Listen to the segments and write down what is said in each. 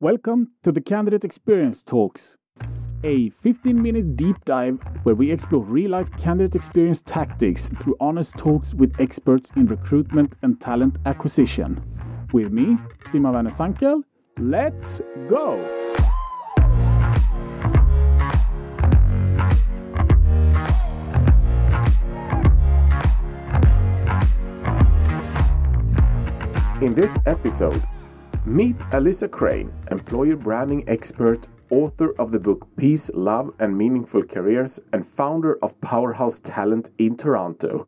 Welcome to the Candidate Experience Talks, a 15 minute deep dive where we explore real life candidate experience tactics through honest talks with experts in recruitment and talent acquisition. With me, Sima Vanesankel. Let's go! In this episode, meet Alyssa Crane, employer branding expert, author of the book Peace, Love, and Meaningful Careers, and founder of Powerhouse Talent in Toronto.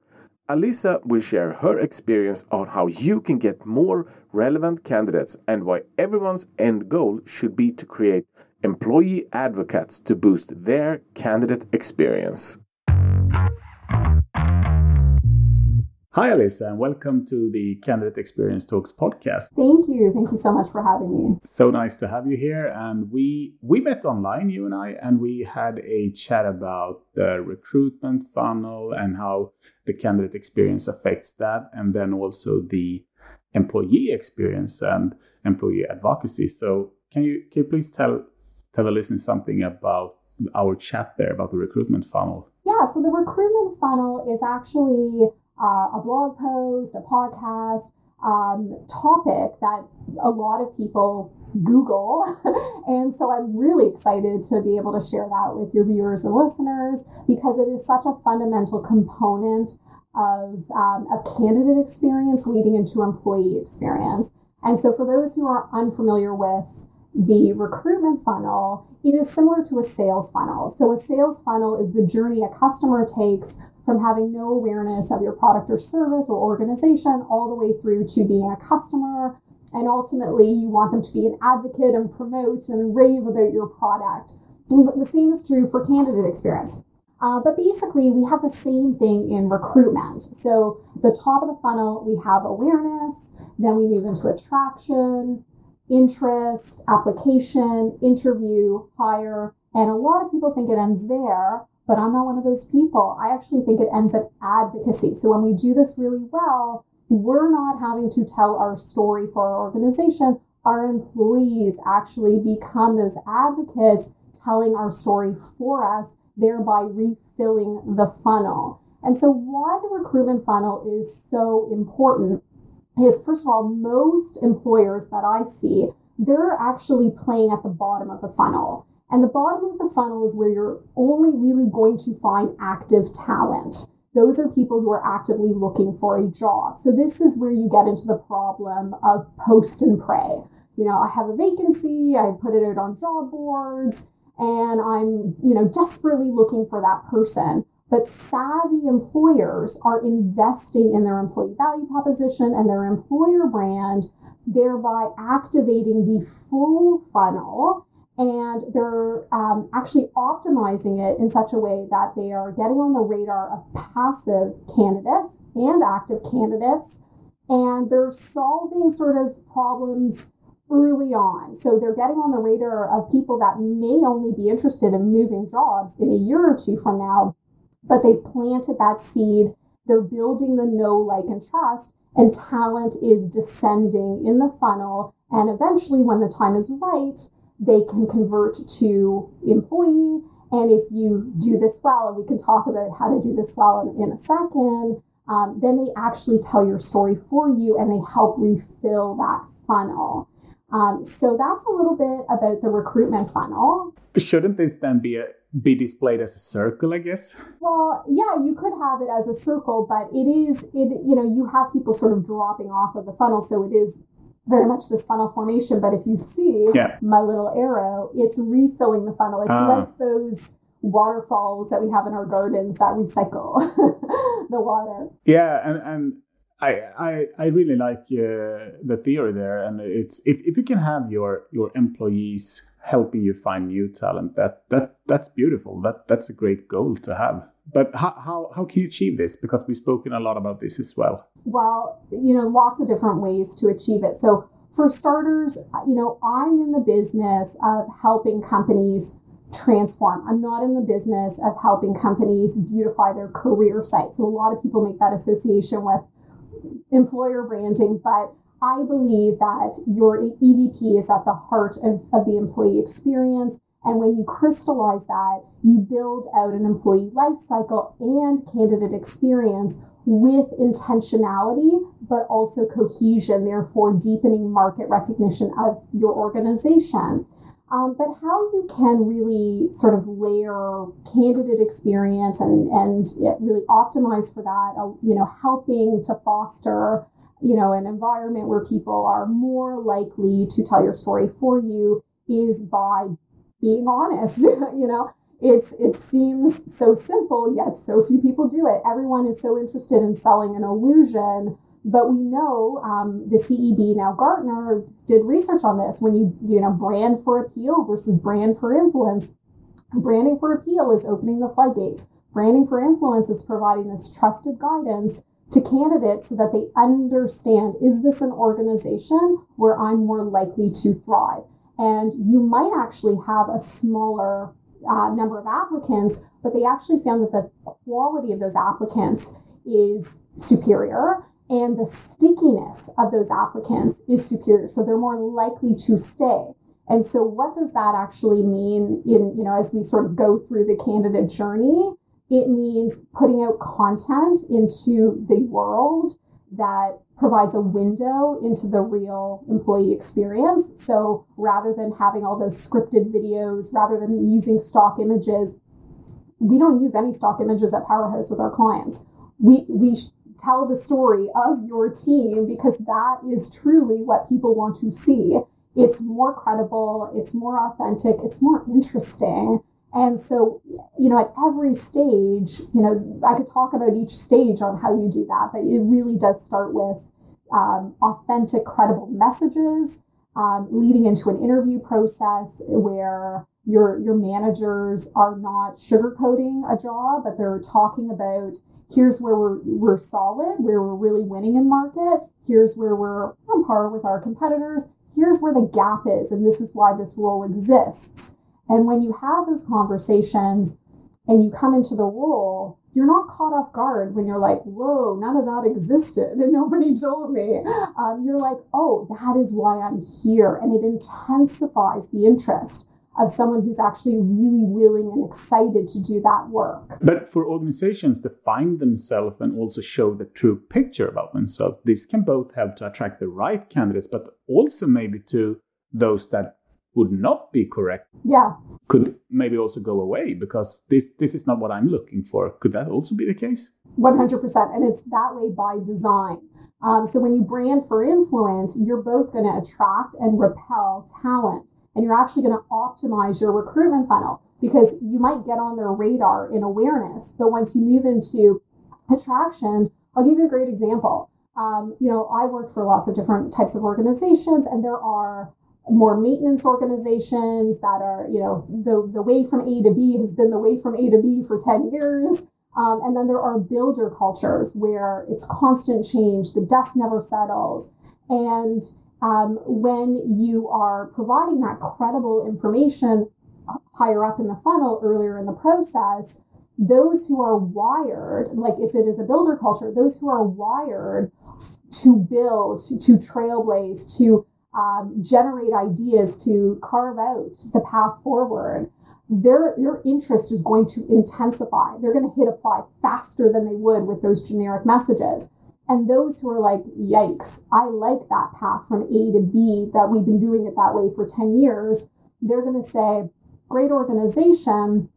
Alyssa will share her experience on how you can get more relevant candidates and why everyone's end goal should be to create employee advocates to boost their candidate experience. Hi, Alyssa, and welcome to the Candidate Experience Talks podcast. Thank you. Thank you so much for having me. So nice to have you here. And we we met online, you and I, and we had a chat about the recruitment funnel and how the candidate experience affects that, and then also the employee experience and employee advocacy. So can you can you please tell tell the listeners something about our chat there about the recruitment funnel? Yeah, so the recruitment funnel is actually uh, a blog post, a podcast um, topic that a lot of people Google. and so I'm really excited to be able to share that with your viewers and listeners because it is such a fundamental component of, um, candidate experience leading into employee experience. And so for those who are unfamiliar with the recruitment funnel, it is similar to a sales funnel. So a sales funnel is the journey a customer takes from having no awareness of your product or service or organization all the way through to being a customer. And ultimately, you want them to be an advocate and promote and rave about your product. the same is true for candidate experience. Uh, but basically, we have the same thing in recruitment. So, the top of the funnel, we have awareness, then we move into attraction, interest, application, interview, hire. And a lot of people think it ends there, but I'm not one of those people. I actually think it ends at advocacy. So when we do this really well, we're not having to tell our story for our organization. Our employees actually become those advocates telling our story for us, thereby refilling the funnel. And so, why the recruitment funnel is so important is first of all, most employers that I see, they're actually playing at the bottom of the funnel. And the bottom of the funnel is where you're only really going to find active talent. Those are people who are actively looking for a job. So this is where you get into the problem of post and pray. You know, I have a vacancy, I put it out on job boards, and I'm, you know, desperately looking for that person. But savvy employers are investing in their employee value proposition and their employer brand, thereby activating the full funnel and they're um, actually optimizing it in such a way that they are getting on the radar of passive candidates and active candidates. And they're solving sort of problems early on. So they're getting on the radar of people that may only be interested in moving jobs in a year or two from now but they've planted that seed. They're building the know like and trust and talent is descending in the funnel. And eventually when the time is right they can convert to employee. And if you do this well, and we can talk about how to do this well in, in a second, um, then they actually tell your story for you and they help refill that funnel. Um, so that's a little bit about the recruitment funnel. Shouldn't this then be a, be displayed as a circle? I guess. Well, yeah, you could have it as a circle, but it is it. You know, you have people sort of dropping off of the funnel, so it is very much this funnel formation. But if you see yeah. my little arrow, it's refilling the funnel. It's uh. like those waterfalls that we have in our gardens that recycle the water. Yeah, and and I I, I really like uh, the theory there, and it's if, if you can have your your employees helping you find new talent, that that that's beautiful. That that's a great goal to have. But how, how, how can you achieve this? Because we've spoken a lot about this as well. Well, you know, lots of different ways to achieve it. So, for starters, you know, I'm in the business of helping companies transform. I'm not in the business of helping companies beautify their career site. So, a lot of people make that association with employer branding, but I believe that your EVP is at the heart of, of the employee experience. And when you crystallize that, you build out an employee life cycle and candidate experience with intentionality, but also cohesion, therefore deepening market recognition of your organization. Um, but how you can really sort of layer candidate experience and, and really optimize for that, uh, you know, helping to foster, you know, an environment where people are more likely to tell your story for you is by being honest, you know, it's it seems so simple yet so few people do it. Everyone is so interested in selling an illusion but we know um, the ceb now gartner did research on this. When you you know brand for appeal versus brand for influence branding for appeal is opening the floodgates. Branding for influence is providing this trusted guidance to candidates so that they understand is this an organization where i'm more likely to thrive and you might actually have a smaller uh, number of applicants, but they actually found that the quality of those applicants is superior and the stickiness of those applicants is superior. So they're more likely to stay. And so what does that actually mean in, you know, as we sort of go through the candidate journey? It means putting out content into the world that provides a window into the real employee experience. So rather than having all those scripted videos, rather than using stock images, we don't use any stock images at Powerhouse with our clients. We we tell the story of your team because that is truly what people want to see. It's more credible, it's more authentic, it's more interesting. And so, you know, at every stage, you know, I could talk about each stage on how you do that, but it really does start with um, authentic, credible messages, um, leading into an interview process where your your managers are not sugarcoating a job, but they're talking about here's where we're we're solid, where we're really winning in market, here's where we're on par with our competitors, here's where the gap is, and this is why this role exists. And when you have those conversations and you come into the role, you're not caught off guard when you're like, whoa, none of that existed and nobody told me. Um, you're like, oh, that is why I'm here. And it intensifies the interest of someone who's actually really willing and excited to do that work. But for organizations to find themselves and also show the true picture about themselves, this can both help to attract the right candidates, but also maybe to those that would not be correct. Yeah. Could maybe also go away because this this is not what i'm looking for. Could that also be the case? 100% and it's that way by design. Um, so when you brand for influence you're both going to attract and repel talent. And you're actually going to optimize your recruitment funnel because you might get on their radar in awareness. But once you move into attraction i'll give you a great example. Um, you know i worked for lots of different types of organizations and there are more maintenance organizations that are, you know, the, the way from A to B has been the way from A to B for 10 years. Um, and then there are builder cultures where it's constant change, the dust never settles. And um, when you are providing that credible information higher up in the funnel, earlier in the process, those who are wired, like if it is a builder culture, those who are wired to build, to, to trailblaze, to um, generate ideas to carve out the path forward, their their interest is going to intensify. They're going to hit apply faster than they would with those generic messages. And those who are like, yikes, I like that path from A to B that we've been doing it that way for 10 years, they're going to say, great organization,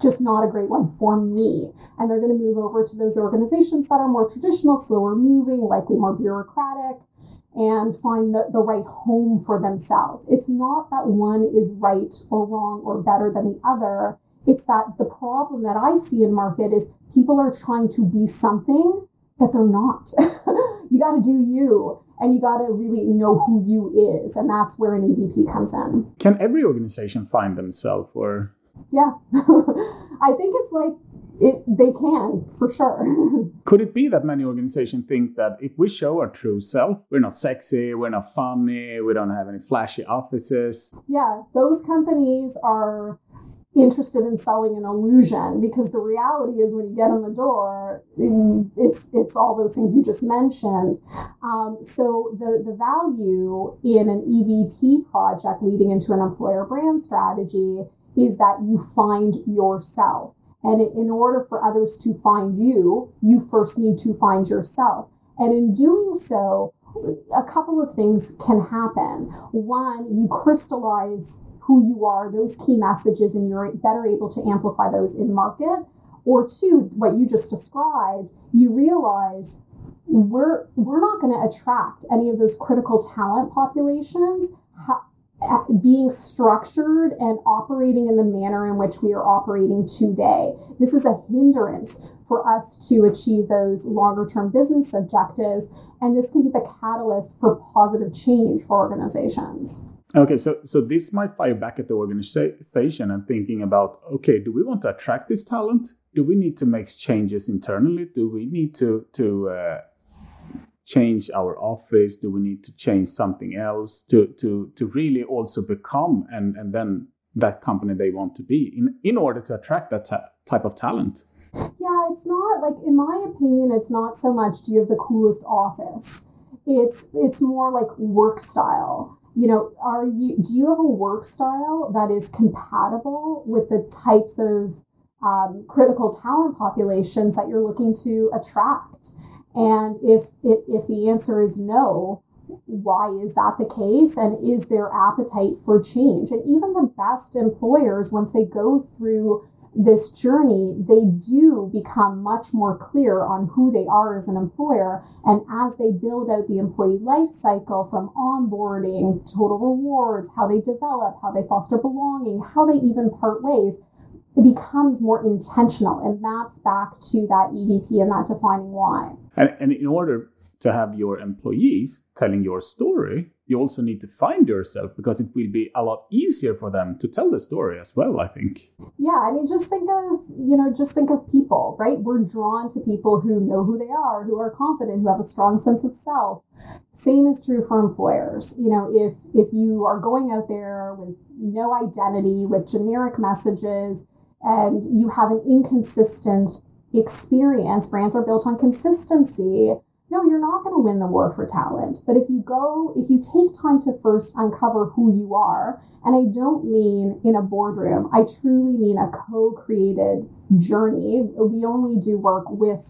just not a great one for me. And they're going to move over to those organizations that are more traditional, slower moving, likely more bureaucratic, and find the, the right home for themselves. It's not that one is right or wrong or better than the other. It's that the problem that I see in market is people are trying to be something that they're not. you got to do you and you got to really know who you is and that's where an EVP comes in. Can every organization find themselves or Yeah. I think it's like it, they can for sure. Could it be that many organizations think that if we show our true self, we're not sexy, we're not funny, we don't have any flashy offices? Yeah, those companies are interested in selling an illusion because the reality is when you get in the door it's it's all those things you just mentioned um, so the the value in an evp project leading into an employer brand strategy is that you find yourself and in order for others to find you you first need to find yourself. And in doing so a couple of things can happen. One you crystallize who you are, those key messages, and you're better able to amplify those in market. Or two, what you just described, you realize we're we're not going to attract any of those critical talent populations being structured and operating in the manner in which we are operating today. This is a hindrance for us to achieve those longer term business objectives, and this can be the catalyst for positive change for organizations. Okay, so so this might fire back at the organization and thinking about okay, do we want to attract this talent? Do we need to make changes internally? Do we need to to uh, change our office? Do we need to change something else to to to really also become and and then that company they want to be in in order to attract that type of talent? Yeah, it's not like in my opinion, it's not so much do you have the coolest office. It's it's more like work style you know are you do you have a work style that is compatible with the types of um, critical talent populations that you're looking to attract and if it, if the answer is no why is that the case and is there appetite for change and even the best employers once they go through this journey, they do become much more clear on who they are as an employer. And as they build out the employee life cycle from onboarding, total rewards, how they develop, how they foster belonging, how they even part ways, it becomes more intentional and maps back to that EVP and that defining why. And, and in order to have your employees telling your story, you also need to find yourself because it will be a lot easier for them to tell the story as well, I think. Yeah, I mean, just think of, you know, just think of people, right? We're drawn to people who know who they are, who are confident, who have a strong sense of self. Same is true for employers. You know, if if you are going out there with no identity, with generic messages, and you have an inconsistent experience, brands are built on consistency no, you're not going to win the war for talent. But if you go, if you take time to first uncover who you are, and I don't mean in a boardroom, I truly mean a co created journey. We only do work with.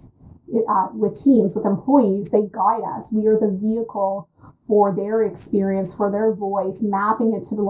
Uh, with teams, with employees, they guide us. We are the vehicle for their experience, for their voice, mapping it to the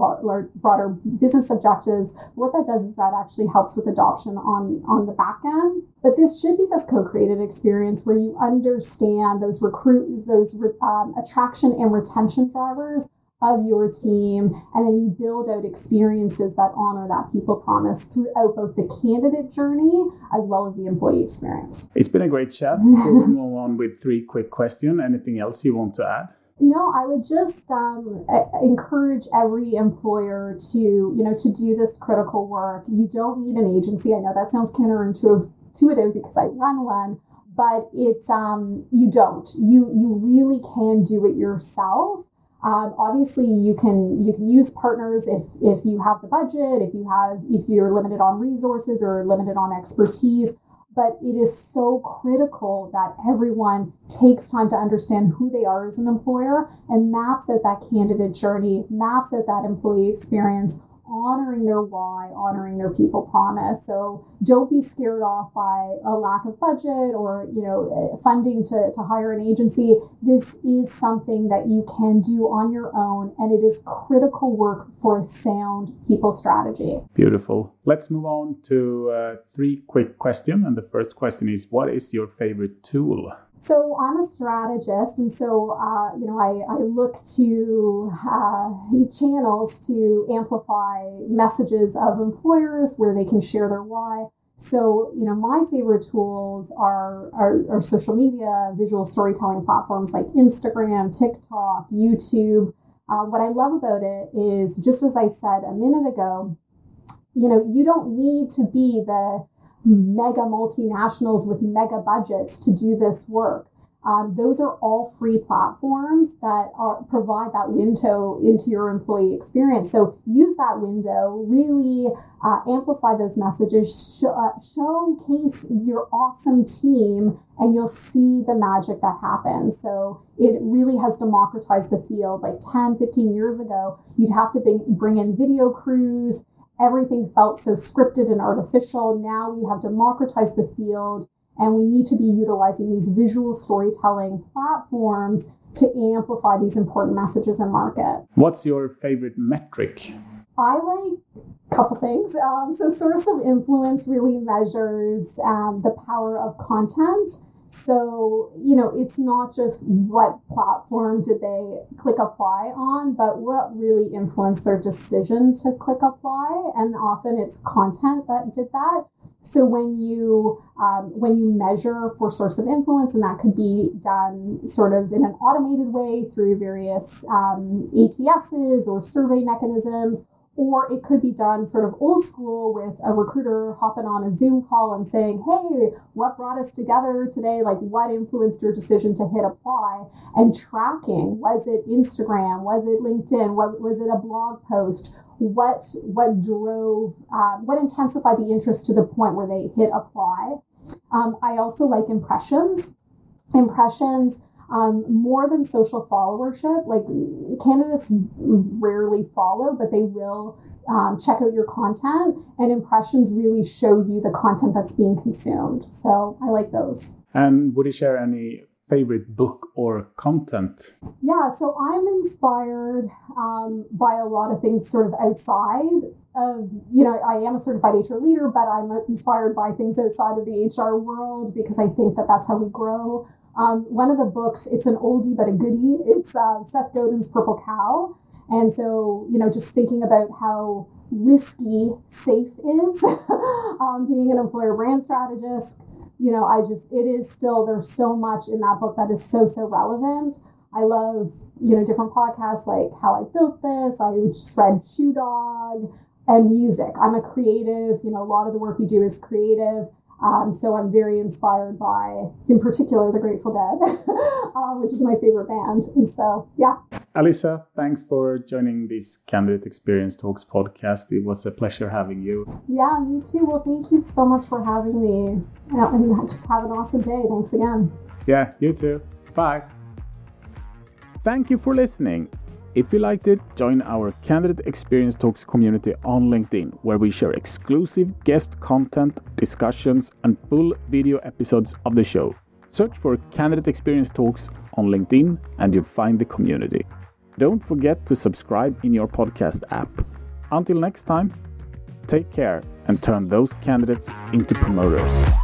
broader business objectives. What that does is that actually helps with adoption on, on the back end. But this should be this co-created experience where you understand those recruit, those um, attraction and retention drivers of your team, and then you build out experiences that honor that people promise throughout both the candidate journey as well as the employee experience. It's been a great chat. we'll move on with three quick questions. Anything else you want to add? No, I would just um, encourage every employer to, you know, to do this critical work. You don't need an agency. I know that sounds counterintuitive because I run one, but it's um, you don't. You you really can do it yourself. Um, obviously, you can you can use partners if if you have the budget, if you have if you're limited on resources or limited on expertise but it is so critical that everyone takes time to understand who they are as an employer and maps out that candidate journey, maps out that employee experience, honoring their why, honoring their people promise. So don't be scared off by a lack of budget or, you know, funding to, to hire an agency. This is something that you can do on your own and it is critical work for a sound people strategy. Beautiful. Let's move on to uh, three quick questions. And the first question is what is your favorite tool? So I'm a strategist, and so uh, you know I, I look to uh, channels to amplify messages of employers where they can share their why. So you know my favorite tools are, are, are social media, visual storytelling platforms like Instagram, TikTok, YouTube. Uh, what I love about it is just as I said a minute ago, you know you don't need to be the mega multinationals with mega budgets to do this work. Um, those are all free platforms that are, provide that window into your employee experience. So use that window, really uh, amplify those messages, sh- uh, showcase your awesome team, and you'll see the magic that happens. So it really has democratized the field. Like 10, 15 years ago, you'd have to bring, bring in video crews. Everything felt so scripted and artificial. Now we have democratized the field and we need to be utilizing these visual storytelling platforms to amplify these important messages in market. What's your favorite metric? I like a couple things. Um, so, source of influence really measures um, the power of content. So, you know, it's not just what platform did they click apply on, but what really influenced their decision to click apply. And often it's content that did that. So when you um, when you measure for source of influence, and that could be done sort of in an automated way through various um, ATSs or survey mechanisms, or it could be done sort of old school with a recruiter hopping on a Zoom call and saying, Hey, what brought us together today? Like, what influenced your decision to hit apply? And tracking was it Instagram? Was it LinkedIn? What, was it a blog post? what what drove um, what intensified the interest to the point where they hit apply. Um, I also like impressions. Impressions um, more than social followership. Like candidates rarely follow, but they will um, check out your content, and impressions really show you the content that's being consumed. So I like those. And would you share any favorite book or content? Yeah, so I'm inspired um, by a lot of things sort of outside of, you know, I am a certified HR leader, but I'm inspired by things outside of the HR world because I think that that's how we grow. Um, one of the books, it's an oldie but a goodie. It's uh, Seth Godin's Purple Cow. And so, you know, just thinking about how risky safe is, um, being an employer brand strategist, you know, I just, it is still, there's so much in that book that is so, so relevant. I love, you know, different podcasts like How I Built This. I just read Shoe Dog and music. I'm a creative, you know, a lot of the work we do is creative. Um, so I'm very inspired by, in particular, the Grateful Dead, uh, which is my favorite band. And so, yeah. Alyssa, thanks for joining this Candidate Experience Talks podcast. It was a pleasure having you. Yeah, me too. Well, thank you so much for having me. And just have an awesome day. Thanks again. Yeah, you too. Bye. Thank you for listening. If you liked it, join our Candidate Experience Talks community on LinkedIn, where we share exclusive guest content, discussions, and full video episodes of the show. Search for Candidate Experience Talks on LinkedIn and you'll find the community. Don't forget to subscribe in your podcast app. Until next time, take care and turn those candidates into promoters.